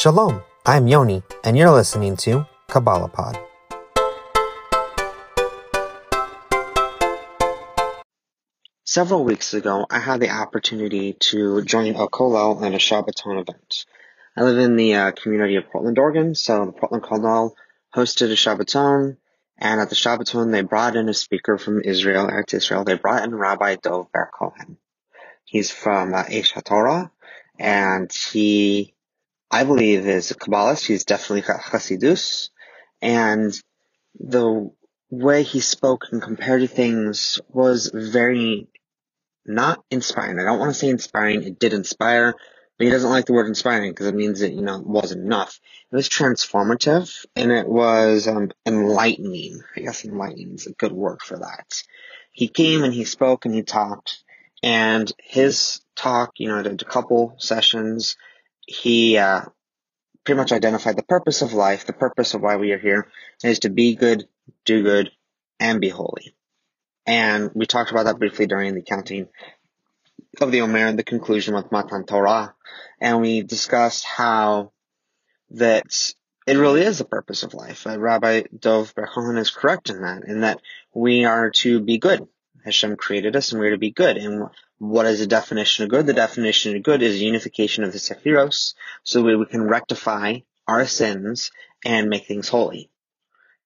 Shalom, I'm Yoni, and you're listening to Kabbalah Pod. Several weeks ago, I had the opportunity to join a kollel and a Shabbaton event. I live in the uh, community of Portland, Oregon, so the Portland Kollel hosted a Shabbaton, and at the Shabbaton, they brought in a speaker from Israel, Eretz Israel. They brought in Rabbi Dov Ber Cohen. He's from uh, Aish HaTorah, and he, I believe, is a Kabbalist. He's definitely Chassidus, and the way he spoke and compared to things was very not inspiring. I don't want to say inspiring. It did inspire, but he doesn't like the word inspiring because it means that, you know, it wasn't enough. It was transformative and it was um, enlightening. I guess enlightening is a good word for that. He came and he spoke and he talked and his talk, you know, did a couple sessions. He, uh, pretty much identified the purpose of life, the purpose of why we are here is to be good, do good, and be holy. And we talked about that briefly during the counting of the Omer, and the conclusion with Matan Torah. And we discussed how that it really is the purpose of life. Uh, Rabbi Dov Ber is correct in that, in that we are to be good. Hashem created us and we're to be good. And what is the definition of good? The definition of good is unification of the Sephiros, so we, we can rectify our sins and make things holy.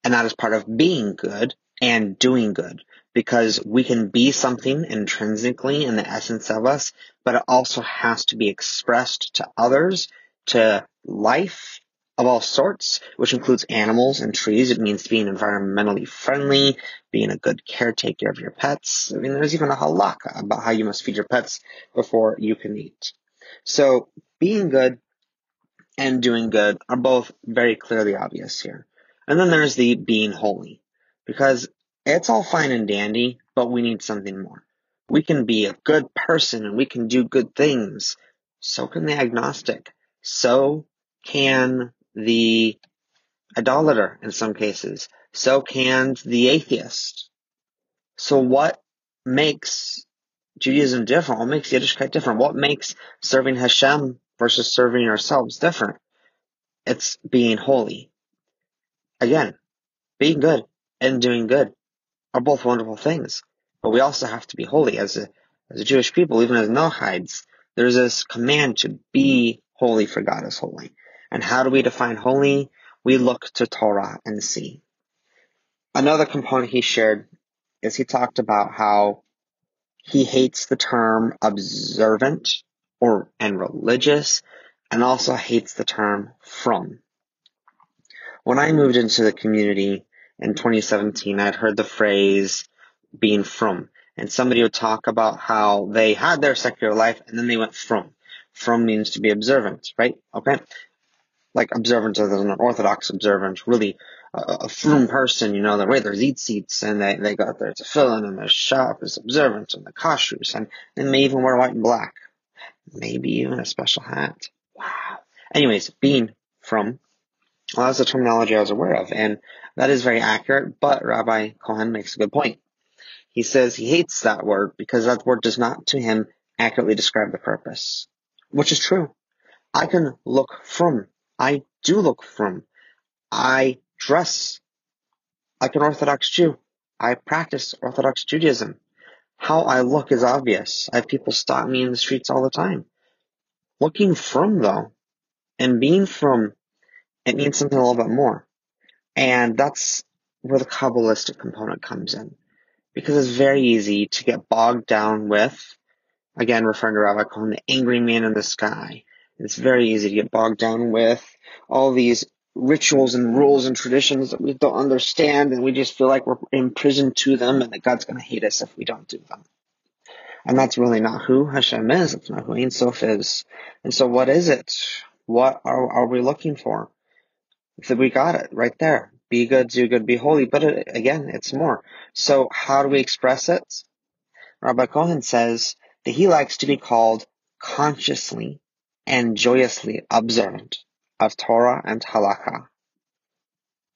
And that is part of being good and doing good because we can be something intrinsically in the essence of us, but it also has to be expressed to others, to life of all sorts, which includes animals and trees. It means being environmentally friendly, being a good caretaker of your pets. I mean, there's even a halakha about how you must feed your pets before you can eat. So being good and doing good are both very clearly obvious here. And then there's the being holy. Because it's all fine and dandy, but we need something more. We can be a good person and we can do good things. So can the agnostic. So can the idolater in some cases. So can the atheist. So what makes Judaism different? What makes Yiddishkeit different? What makes serving Hashem versus serving ourselves different? It's being holy. Again, being good and doing good are both wonderful things. But we also have to be holy as a, as a Jewish people, even as Noachides. There's this command to be holy for God is holy. And how do we define holy? We look to Torah and see. Another component he shared is he talked about how he hates the term observant or and religious and also hates the term frum. When I moved into the community, in 2017, I'd heard the phrase being frum. And somebody would talk about how they had their secular life and then they went frum. Frum means to be observant, right? Okay? Like observant as an orthodox observant, really a, a frum mm-hmm. person, you know, the way there's eat seats and they, they got their tefillin and their Shabbos observant and the kashrus and they may even wear white and black. Maybe even a special hat. Wow. Anyways, being frum well, that's the terminology I was aware of, and that is very accurate, but Rabbi Cohen makes a good point. He says he hates that word because that word does not to him accurately describe the purpose. Which is true. I can look frum. I do look frum. I dress like an Orthodox Jew. I practice Orthodox Judaism. How I look is obvious. I have people stop me in the streets all the time. Looking frum though, and being frum it means something a little bit more. And that's where the Kabbalistic component comes in. Because it's very easy to get bogged down with, again, referring to Rabbi Cohen, the angry man in the sky. It's very easy to get bogged down with all these rituals and rules and traditions that we don't understand and we just feel like we're imprisoned to them and that God's going to hate us if we don't do them. And that's really not who Hashem is. It's not who Ein Sof is. And so what is it? What are, are we looking for? So we got it right there. Be good, do good, be holy. But it, again, it's more. So how do we express it? Rabbi Cohen says that he likes to be called consciously and joyously observant of Torah and Halakha.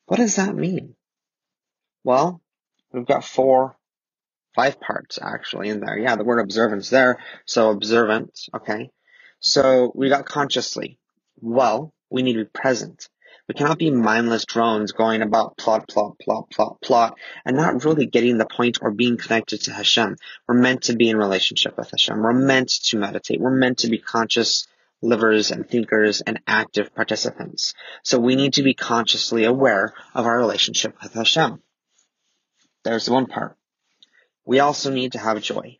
What does that mean? Well, we've got four, five parts actually in there. Yeah, the word observance there. So observant, okay. So we got consciously. Well, We need to be present. We cannot be mindless drones going about plot, plot, plot, plot, plot, and not really getting the point or being connected to Hashem. We're meant to be in relationship with Hashem. We're meant to meditate. We're meant to be conscious livers and thinkers and active participants. So we need to be consciously aware of our relationship with Hashem. There's one part. We also need to have joy.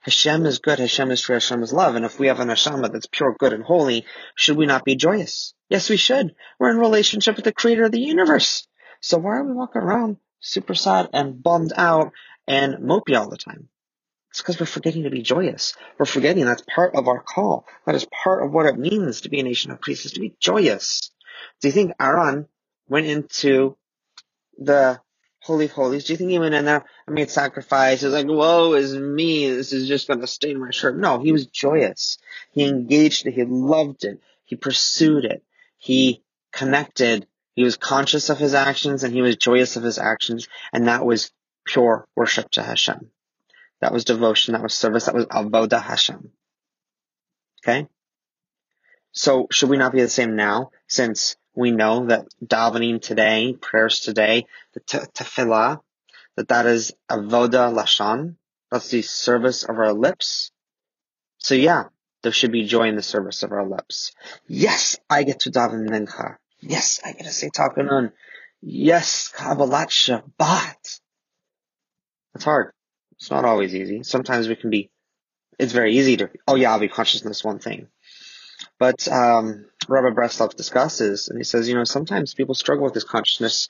Hashem is good, Hashem is true, Hashem is love, and if we have an Hashem that's pure, good, and holy, should we not be joyous? Yes, we should. We're in relationship with the creator of the universe. So why are we walking around super sad and bummed out and mopey all the time? It's because we're forgetting to be joyous. We're forgetting that's part of our call. That is part of what it means to be a nation of priests, is to be joyous. Do you think Aaron went into the Holy of Holies? Do you think he went in there and made sacrifice? He was like, woe is me. This is just going to stain my shirt. No, he was joyous. He engaged it. He loved it. He pursued it. He connected. He was conscious of his actions and he was joyous of his actions. And that was pure worship to Hashem. That was devotion. That was service. That was avodah Hashem. Okay? So should we not be the same now since we know that davening today, prayers today, the tefillah, that that is avodah lashon. That's the service of our lips. So yeah, there should be joy in the service of our lips. Yes, I get to daven mincha. Yes, I get to say tachanun. Yes, kabbalat shabbat. It's hard. It's not always easy. Sometimes we can be, it's very easy to, oh yeah, I'll be consciousness one thing. But, um, Rabbi Breslov discusses, and he says, you know, sometimes people struggle with this consciousness,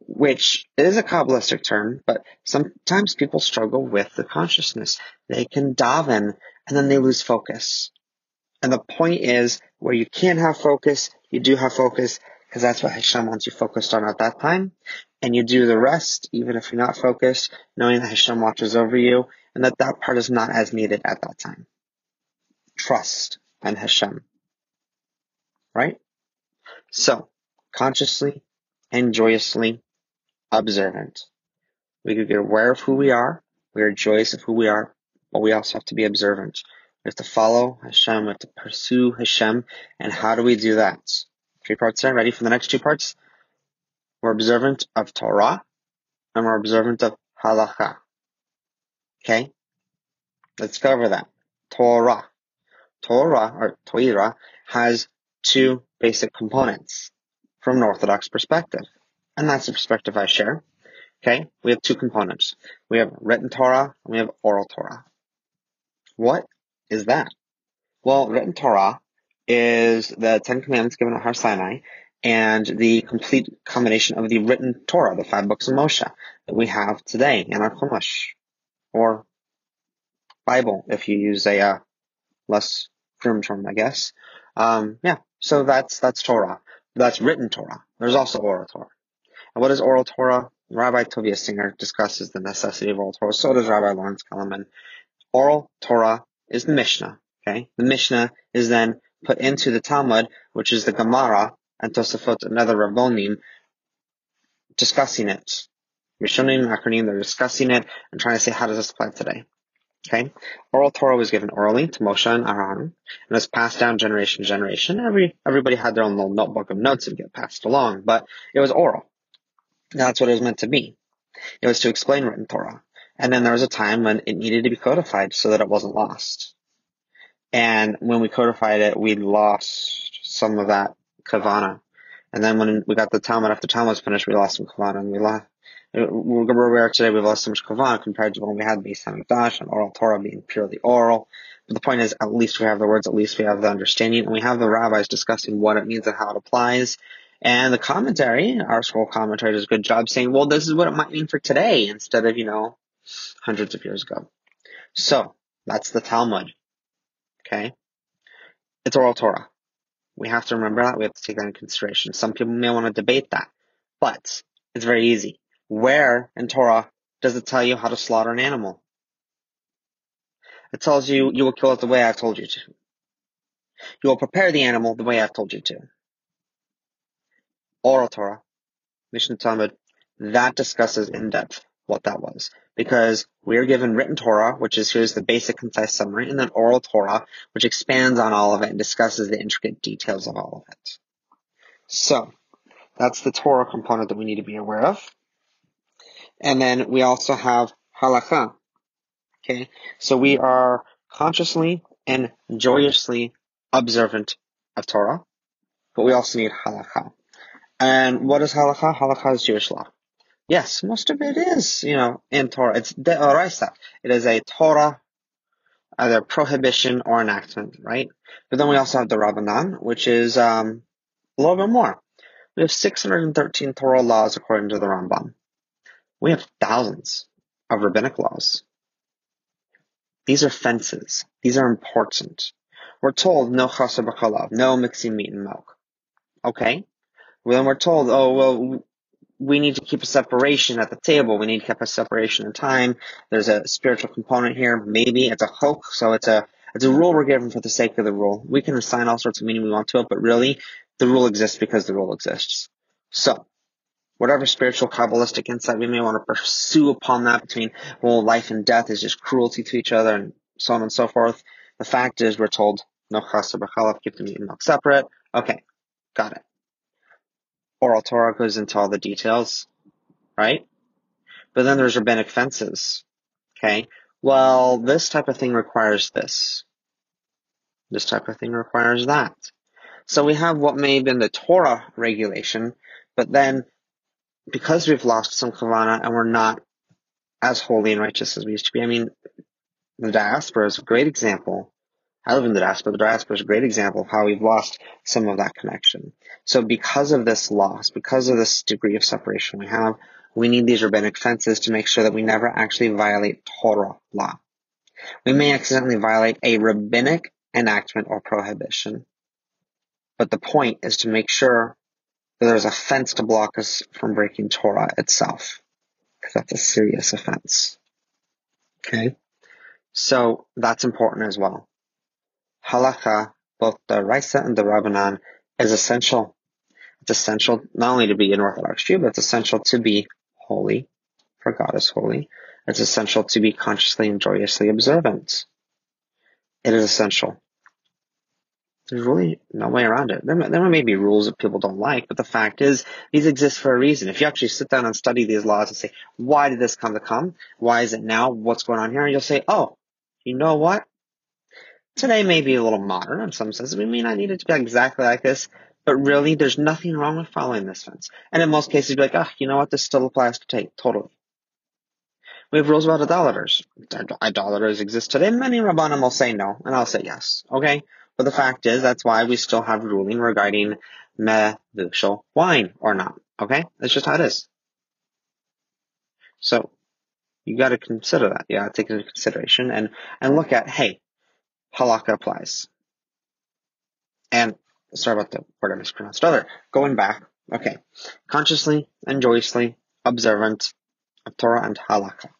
which is a Kabbalistic term, but sometimes people struggle with the consciousness. They can daven, and then they lose focus. And the point is, where you can't have focus, you do have focus, because that's what Hashem wants you focused on at that time and you do the rest, even if you're not focused, knowing that Hashem watches over you and that that part is not as needed at that time. Trust and Hashem. Right? So, consciously and joyously observant. We could get aware of who we are. We are joyous of who we are, but we also have to be observant. We have to follow Hashem. We have to pursue Hashem. And how do we do that? Three parts there. Ready for the next two parts? We're observant of Torah and we're observant of halacha. Okay? Let's go over that. Torah. Torah, or Torah, has two basic components from an Orthodox perspective. And that's the perspective I share. Okay? We have two components. We have written Torah and we have oral Torah. What is that? Well, written Torah is the Ten Commandments given at Har Sinai, and the complete combination of the written Torah, the five books of Moshe that we have today in our Chumash, or Bible, if you use a uh, less frum term, I guess. Um, yeah, so that's that's Torah. That's written Torah. There's also oral Torah. And what is oral Torah? Rabbi Tovia Singer discusses the necessity of oral Torah. So does Rabbi Lawrence Kelemen. Oral Torah is the Mishnah. Okay, the Mishnah is then put into the Talmud, which is the Gemara, and Tosafot, another Rabbonim, discussing it. Rishonim, Achronim, they're discussing it and trying to say how does this apply today. Okay, oral Torah was given orally to Moshe and Aaron, and it was passed down generation to generation. Every everybody had their own little notebook of notes and get passed along, but it was oral. That's what it was meant to be. It was to explain written Torah, and then there was a time when it needed to be codified so that it wasn't lost. And when we codified it, we lost some of that Kavana. And then when we got the Talmud after Talmud was finished, we lost some Kavana and we lost. Where we are today, we've lost so much Kavana compared to when we had Beis Hamikdash and oral Torah being purely oral. But the point is, at least we have the words, at least we have the understanding, and we have the rabbis discussing what it means and how it applies. And the commentary, ArtScroll commentary does a good job saying, well, this is what it might mean for today instead of, you know, hundreds of years ago. So, that's the Talmud. Okay? It's oral Torah. We have to remember that. We have to take that into consideration. Some people may want to debate that, but it's very easy. Where in Torah does it tell you how to slaughter an animal? It tells you you will kill it the way I've told you to. You will prepare the animal the way I've told you to. Oral Torah, Mishnah Talmud, that discusses in depth what that was. Because we are given written Torah, which is here's the basic concise summary, and then oral Torah, which expands on all of it and discusses the intricate details of all of it. So, that's the Torah component that we need to be aware of. And then we also have halakha. Okay, so we are consciously and joyously observant of Torah, but we also need halakha. And what is halakha? Halakha is Jewish law. Yes, most of it is, you know, in Torah. It's deoraisa. It is a Torah, either prohibition or enactment, right? But then we also have the Rabbanan, which is um, a little bit more. We have 613 Torah laws according to the Rambam. We have thousands of rabbinic laws. These are fences. These are important. We're told no chaser b'chalav, no mixing meat and milk. Okay? Well, then we're told, oh, well, we need to keep a separation at the table. We need to keep a separation in time. There's a spiritual component here. Maybe it's a hook, so it's a it's a rule we're given for the sake of the rule. We can assign all sorts of meaning we want to it, but really, the rule exists because the rule exists. So, whatever spiritual kabbalistic insight we may want to pursue upon that between, well, life and death is just cruelty to each other and so on and so forth. The fact is we're told, no chasa b'chalaf, keep the meat and milk separate. Okay, got it. Oral Torah goes into all the details, right? But then there's rabbinic fences. Okay. Well, this type of thing requires this. This type of thing requires that. So we have what may have been the Torah regulation, but then because we've lost some kavana and we're not as holy and righteous as we used to be. I mean, the diaspora is a great example. I live in the diaspora. The diaspora is a great example of how we've lost some of that connection. So because of this loss, because of this degree of separation we have, we need these rabbinic fences to make sure that we never actually violate Torah law. We may accidentally violate a rabbinic enactment or prohibition. But the point is to make sure that there's a fence to block us from breaking Torah itself. Because that's a serious offense. Okay? So that's important as well. Halakha, both deoraisa and the Rabbanan, is essential. It's essential not only to be an Orthodox Jew, but it's essential to be holy, for God is holy. It's essential to be consciously and joyously observant. It is essential. There's really no way around it. There, there may be rules that people don't like, but the fact is, these exist for a reason. If you actually sit down and study these laws and say, why did this come to come? Why is it now? What's going on here? And you'll say, oh, you know what? Today may be a little modern in some senses. We may not need it to be exactly like this, but really, there's nothing wrong with following this fence. And in most cases, you'd be like, ah, oh, you know what? This still applies to take totally. We have rules about idolaters. Idolaters exist today. Many rabbanim will say no, and I'll say yes. Okay? But the fact is, that's why we still have ruling regarding mevushal wine or not. Okay? That's just how it is. So, you gotta consider that. Yeah, take it into consideration and, and look at, hey, halakha applies. And, sorry about the word I mispronounced. Other, going back, okay. Consciously and joyously observant of Torah and halakha.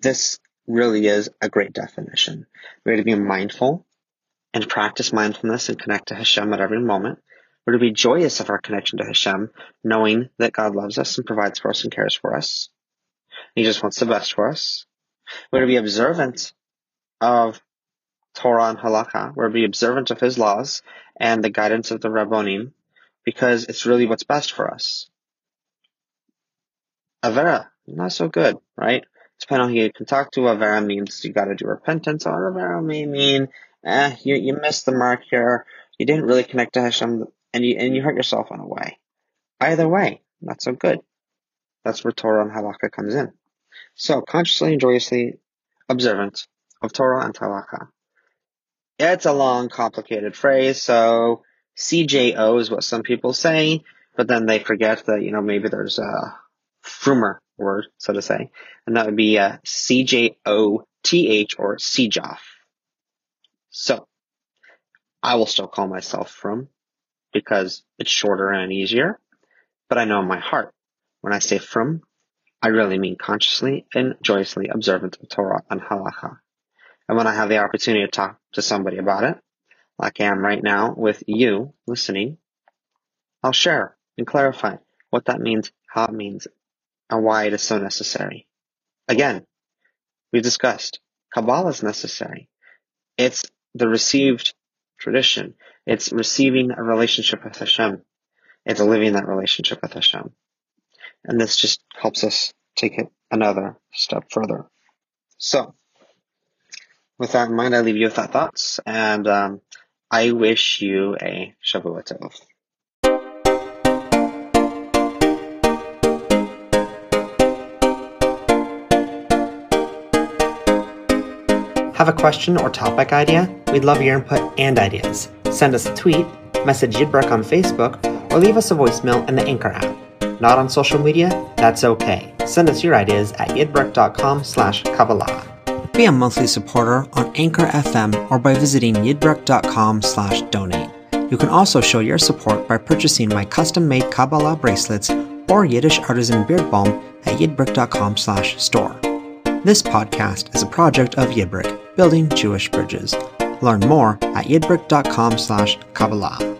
This really is a great definition. We're to be mindful and practice mindfulness and connect to Hashem at every moment. We're to be joyous of our connection to Hashem, knowing that God loves us and provides for us and cares for us. He just wants the best for us. We're to be observant of Torah and Halakha. We're be observant of His laws and the guidance of the Rabbonim because it's really what's best for us. Avera, not so good, right? Depending on who you can talk to, Avera means you gotta do repentance, or Avera may mean eh, you, you missed the mark here. You didn't really connect to Hashem and you, and you hurt yourself on a way. Either way, not so good. That's where Torah and Halakha comes in. So, consciously and joyously observant of Torah and Halakha. It's a long, complicated phrase, so CJO is what some people say, but then they forget that, you know, maybe there's a frumer word, so to say, and that would be uh, a CJOTH or CJOF. So, I will still call myself frum because it's shorter and easier, but I know in my heart when I say frum, I really mean consciously and joyously observant of Torah and halacha. And when I have the opportunity to talk to somebody about it, like I am right now with you listening, I'll share and clarify what that means, how it means, and why it is so necessary. Again, we've discussed Kabbalah is necessary. It's the received tradition. It's receiving a relationship with Hashem. It's living that relationship with Hashem. And this just helps us take it another step further. So, with that in mind, I leave you with that thoughts, and um, I wish you a Shavua Tov. Have a question or topic idea? We'd love your input and ideas. Send us a tweet, message Yidbrick on Facebook, or leave us a voicemail in the Anchor app. Not on social media? That's okay. Send us your ideas at yidbrick.com slash Kabbalah. Be a monthly supporter on Anchor FM or by visiting yidbrick.com slash donate. You can also show your support by purchasing my custom-made Kabbalah bracelets or Yiddish artisan beard balm at yidbrick.com slash store. This podcast is a project of Yidbrick, building Jewish bridges. Learn more at yidbrick.com slash Kabbalah.